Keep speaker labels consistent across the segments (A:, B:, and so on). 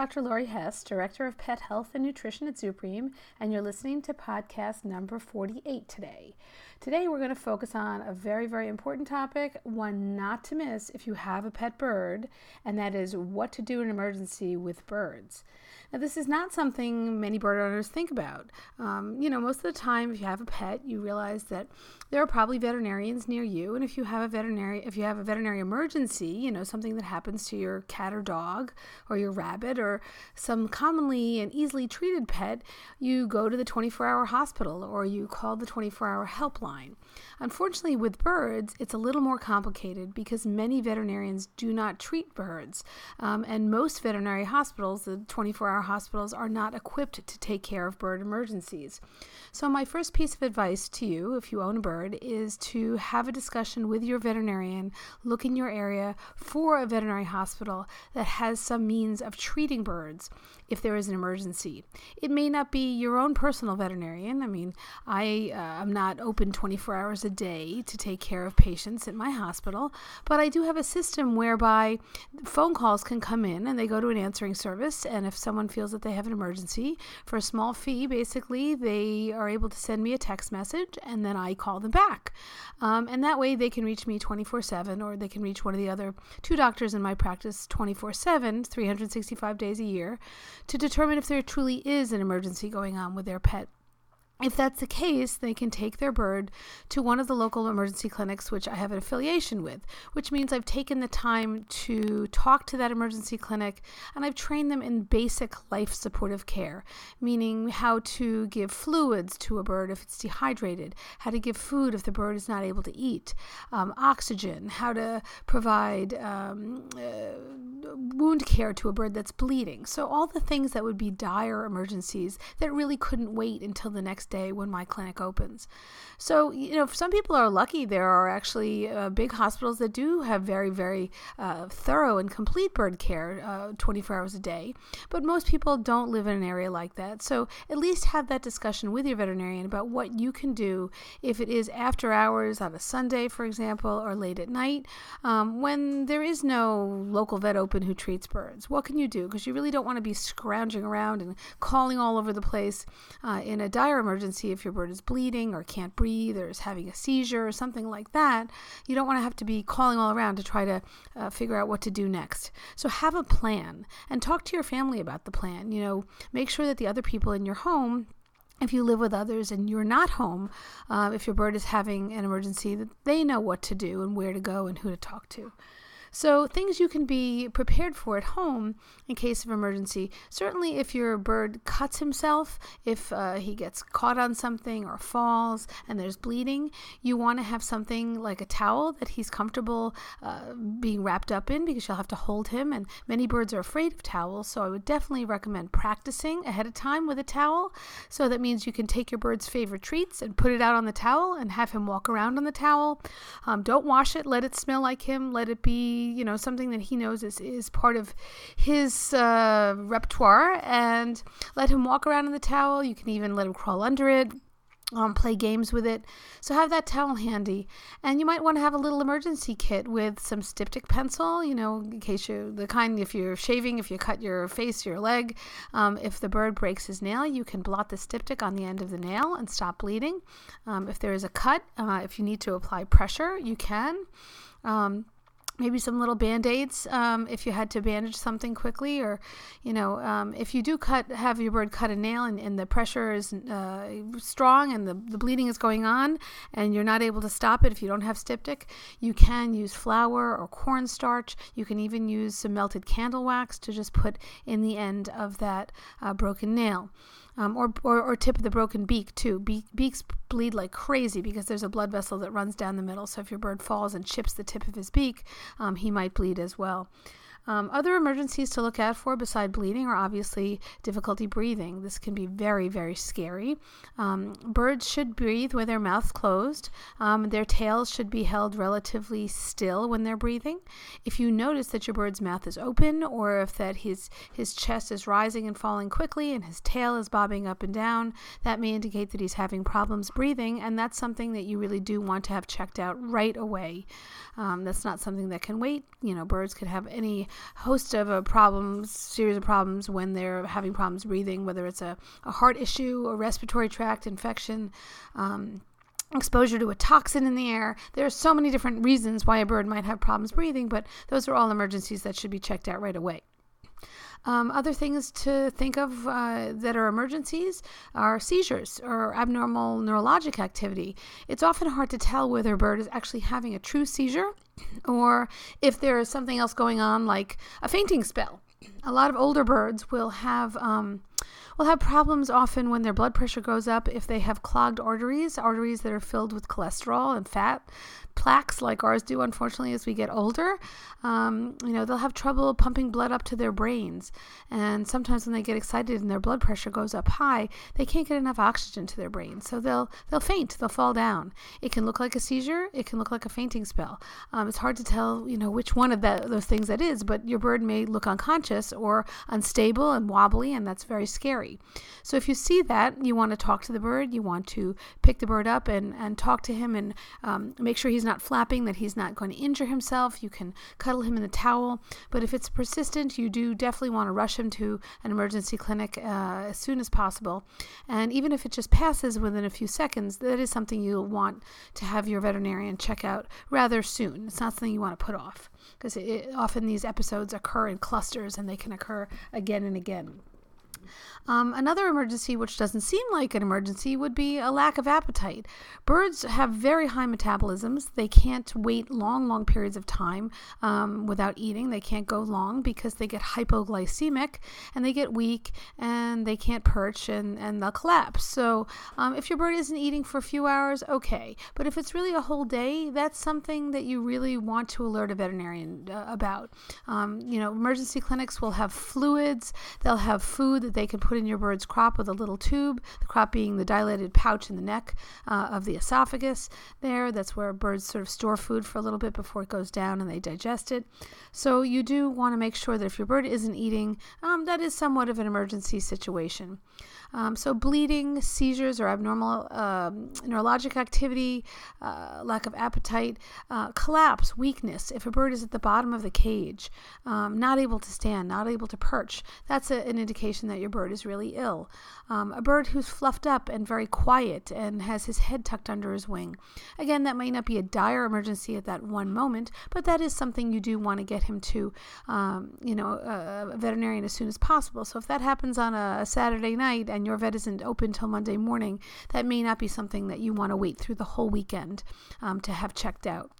A: Dr. Lori Hess, Director of Pet Health and Nutrition at ZuPreem, and you're listening to podcast number 48 today. Today, we're going to focus on a very, very important topic, one not to miss if you have a pet bird, and that is what to do in an emergency with birds. Now, this is not something many bird owners think about. Um, you know, most of the time, if you have a pet, you realize that there are probably veterinarians near you, and if you have a veterinary, if you have a veterinary emergency, you know, something that happens to your cat or dog, or your rabbit, or some commonly and easily treated pet, you go to the 24-hour hospital or you call the 24-hour helpline. Unfortunately, with birds, it's a little more complicated because many veterinarians do not treat birds, um, and most veterinary hospitals, the 24 hour hospitals, are not equipped to take care of bird emergencies. So, my first piece of advice to you, if you own a bird, is to have a discussion with your veterinarian, look in your area for a veterinary hospital that has some means of treating birds if there is an emergency. It may not be your own personal veterinarian. I mean, I uh, am not open 24 hours a day to take care of patients at my hospital, but I do have a system whereby phone calls can come in and they go to an answering service. And if someone feels that they have an emergency, for a small fee, basically, they are able to send me a text message and then I call them back. Um, and that way they can reach me 24 7 or they can reach one of the other two doctors in my practice 24 7, 365 days a year to determine if there truly is an emergency going on with their pet. If that's the case, they can take their bird to one of the local emergency clinics, which I have an affiliation with, which means I've taken the time to talk to that emergency clinic and I've trained them in basic life supportive care, meaning how to give fluids to a bird if it's dehydrated, how to give food if the bird is not able to eat, um, oxygen, how to provide um, uh, wound care to a bird that's bleeding. So, all the things that would be dire emergencies that really couldn't wait until the next day when my clinic opens. So, you know, some people are lucky. There are actually uh, big hospitals that do have very, very uh, thorough and complete bird care uh, 24 hours a day. But most people don't live in an area like that. So, at least have that discussion with your veterinarian about what you can do if it is after hours on a Sunday, for example, or late at night um, when there is no local vet open who treats birds. What can you do? Because you really don't want to be scrounging around and calling all over the place uh, in a dire emergency emergency if your bird is bleeding or can't breathe or is having a seizure or something like that. You don't want to have to be calling all around to try to uh, figure out what to do next. So have a plan and talk to your family about the plan. You know, make sure that the other people in your home if you live with others and you're not home, uh, if your bird is having an emergency, that they know what to do and where to go and who to talk to. So, things you can be prepared for at home in case of emergency. Certainly, if your bird cuts himself, if uh, he gets caught on something or falls and there's bleeding, you want to have something like a towel that he's comfortable uh, being wrapped up in because you'll have to hold him. And many birds are afraid of towels. So, I would definitely recommend practicing ahead of time with a towel. So, that means you can take your bird's favorite treats and put it out on the towel and have him walk around on the towel. Um, don't wash it, let it smell like him, let it be you know something that he knows is, is part of his uh, repertoire and let him walk around in the towel you can even let him crawl under it um, play games with it. So have that towel handy. And you might want to have a little emergency kit with some styptic pencil, you know, in case you, the kind, if you're shaving, if you cut your face, your leg, um, if the bird breaks his nail, you can blot the styptic on the end of the nail and stop bleeding. Um, if there is a cut, uh, if you need to apply pressure, you can. Maybe some little band-aids um, if you had to bandage something quickly or you know um, if you do cut have your bird cut a nail and, and the pressure is uh, strong and the, the bleeding is going on and you're not able to stop it if you don't have styptic you can use flour or cornstarch. You can even use some melted candle wax to just put in the end of that uh, broken nail um, or, or, or tip of the broken beak too. Be- beaks bleed like crazy because there's a blood vessel that runs down the middle. So if your bird falls and chips the tip of his beak, um, he might bleed as well. Um, other emergencies to look out for beside bleeding are obviously difficulty breathing. This can be very, very scary. Um, birds should breathe with their mouths closed. Um, their tails should be held relatively still when they're breathing. If you notice that your bird's mouth is open or if that his, his chest is rising and falling quickly and his tail is bobbing up and down, that may indicate that he's having problems breathing, and that's something that you really do want to have checked out right away. Um, that's not something that can wait. You know, birds could have any host of a problems, series of problems when they're having problems breathing, whether it's a, a heart issue, a respiratory tract infection. Um, exposure to a toxin in the air. There are so many different reasons why a bird might have problems breathing, but those are all emergencies that should be checked out right away. Um, other things to think of uh, that are emergencies are seizures or abnormal neurologic activity. It's often hard to tell whether a bird is actually having a true seizure or if there is something else going on, like a fainting spell. A lot of older birds will have. Um, will have problems often when their blood pressure goes up if they have clogged arteries, arteries that are filled with cholesterol and fat plaques like ours do, unfortunately, as we get older. Um, you know, they'll have trouble pumping blood up to their brains. And sometimes when they get excited and their blood pressure goes up high, they can't get enough oxygen to their brain. So they'll, they'll faint, they'll fall down. It can look like a seizure, it can look like a fainting spell. Um, it's hard to tell, you know, which one of those things that is, but your bird may look unconscious or unstable and wobbly, and that's very scary. So if you see that, you want to talk to the bird, you want to pick the bird up and, and talk to him and um, make sure he's not flapping, that he's not going to injure himself. You can cuddle him in the towel. But if it's persistent, you do definitely want to rush him to an emergency clinic uh, as soon as possible. And even if it just passes within a few seconds, that is something you'll want to have your veterinarian check out rather soon. It's not something you want to put off because often these episodes occur in clusters and they can occur again and again. Um, another emergency, which doesn't seem like an emergency, would be a lack of appetite. Birds have very high metabolisms. They can't wait long, long periods of time um, without eating. They can't go long because they get hypoglycemic and they get weak and they can't perch and, and they'll collapse. So um, if your bird isn't eating for a few hours, okay. But if it's really a whole day, that's something that you really want to alert a veterinarian uh, about. Um, you know, emergency clinics will have fluids, they'll have food that they can put in your bird's crop with a little tube, the crop being the dilated pouch in the neck uh, of the esophagus there. That's where birds sort of store food for a little bit before it goes down and they digest it. So you do want to make sure that if your bird isn't eating, um, that is somewhat of an emergency situation. Um, so, bleeding, seizures, or abnormal uh, neurologic activity, uh, lack of appetite, uh, collapse, weakness. If a bird is at the bottom of the cage, um, not able to stand, not able to perch, that's a, an indication that your bird is really ill. Um, a bird who's fluffed up and very quiet and has his head tucked under his wing. Again, that may not be a dire emergency at that one moment, but that is something you do want to get him to, um, you know, a, a, veterinarian as soon as possible. So if that happens on a, a Saturday night and your vet isn't open till Monday morning, that may not be something that you want to wait through the whole weekend um, to have checked out.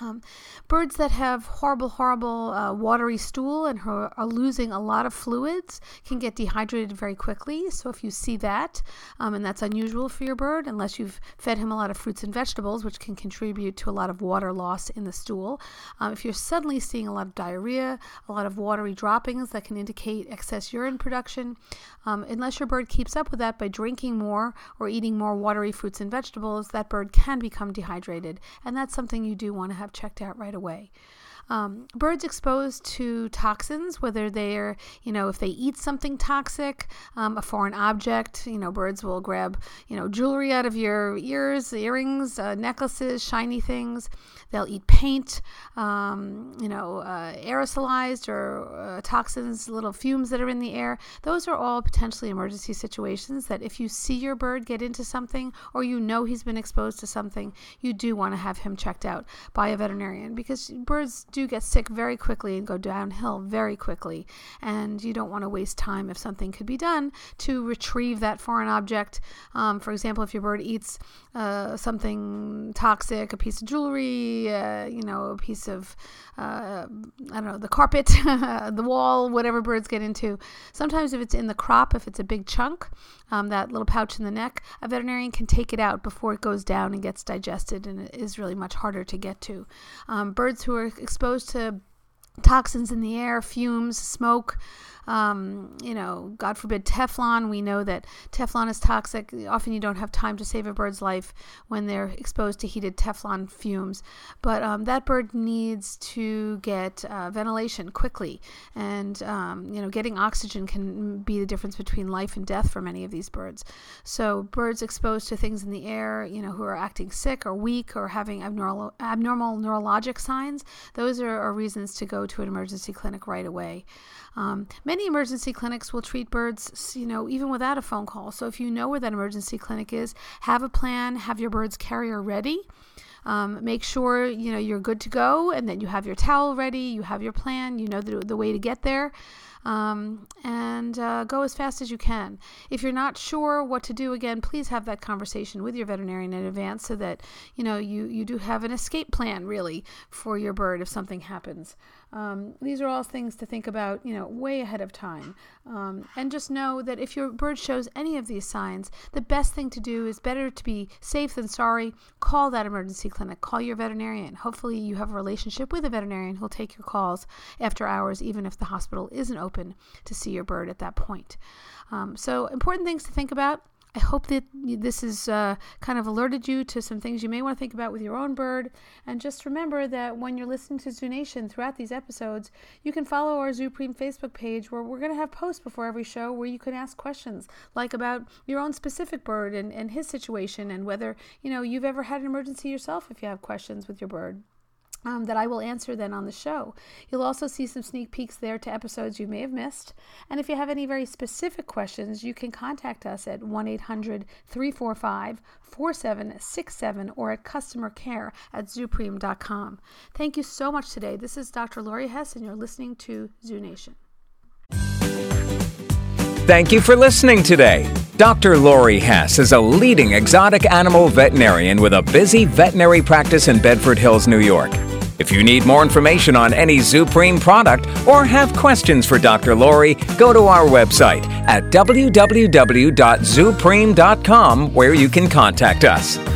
A: Um, birds that have horrible, horrible uh, watery stool and are losing a lot of fluids can get dehydrated very quickly. So, if you see that, um, and that's unusual for your bird, unless you've fed him a lot of fruits and vegetables, which can contribute to a lot of water loss in the stool. Um, if you're suddenly seeing a lot of diarrhea, a lot of watery droppings that can indicate excess urine production, um, unless your bird keeps up with that by drinking more or eating more watery fruits and vegetables, that bird can become dehydrated. And that's something you do want to have checked out right away. Um, birds exposed to toxins, whether they're, you know, if they eat something toxic, um, a foreign object, you know, birds will grab, you know, jewelry out of your ears, earrings, uh, necklaces, shiny things. They'll eat paint, um, you know, uh, aerosolized or uh, toxins, little fumes that are in the air. Those are all potentially emergency situations that if you see your bird get into something or you know he's been exposed to something, you do want to have him checked out by a veterinarian because birds do get sick very quickly and go downhill very quickly. And you don't want to waste time if something could be done to retrieve that foreign object. Um, for example, if your bird eats uh, something toxic, a piece of jewelry, uh, you know, a piece of, uh, I don't know, the carpet, the wall, whatever birds get into. Sometimes if it's in the crop, if it's a big chunk, um, that little pouch in the neck, a veterinarian can take it out before it goes down and gets digested, and it is really much harder to get to. Um, birds who are exposed to toxins in the air, fumes, smoke, um, you know, God forbid, Teflon. We know that Teflon is toxic. Often you don't have time to save a bird's life when they're exposed to heated Teflon fumes. But um, that bird needs to get uh, ventilation quickly. And, um, you know, getting oxygen can be the difference between life and death for many of these birds. So, birds exposed to things in the air, you know, who are acting sick or weak or having abnormal, abnormal neurologic signs, those are, are reasons to go to an emergency clinic right away. Um, many emergency clinics will treat birds, you know, even without a phone call. So if you know where that emergency clinic is, have a plan, have your bird's carrier ready. Um, make sure you know you're good to go and that you have your towel ready, you have your plan, you know the, the way to get there um, and uh, go as fast as you can. If you're not sure what to do, again, please have that conversation with your veterinarian in advance so that you know you you do have an escape plan really for your bird if something happens. Um, these are all things to think about, you know, way ahead of time. Um, and just know that if your bird shows any of these signs, the best thing to do is better to be safe than sorry. Call that emergency clinic. Call your veterinarian. Hopefully, you have a relationship with a veterinarian who'll take your calls after hours, even if the hospital isn't open to see your bird at that point. Um, so, important things to think about I hope that this has uh, kind of alerted you to some things you may want to think about with your own bird. And just remember that when you're listening to Zoo Nation throughout these episodes, you can follow our ZuPreem Facebook page where we're going to have posts before every show where you can ask questions like about your own specific bird and, and his situation and whether, you know, you've ever had an emergency yourself if you have questions with your bird um, that I will answer then on the show. You'll also see some sneak peeks there to episodes you may have missed. And if you have any very specific questions, you can contact us at 1 800 345 4767 or at customer care at zupreem.com. Thank you so much today. This is Dr. Lori Hess, and you're listening to Zoo Nation.
B: Thank you for listening today. Dr. Lori Hess is a leading exotic animal veterinarian with a busy veterinary practice in Bedford Hills, New York. If you need more information on any ZuPreem product or have questions for Dr. Lori, go to our website at www.zupreem.com where you can contact us.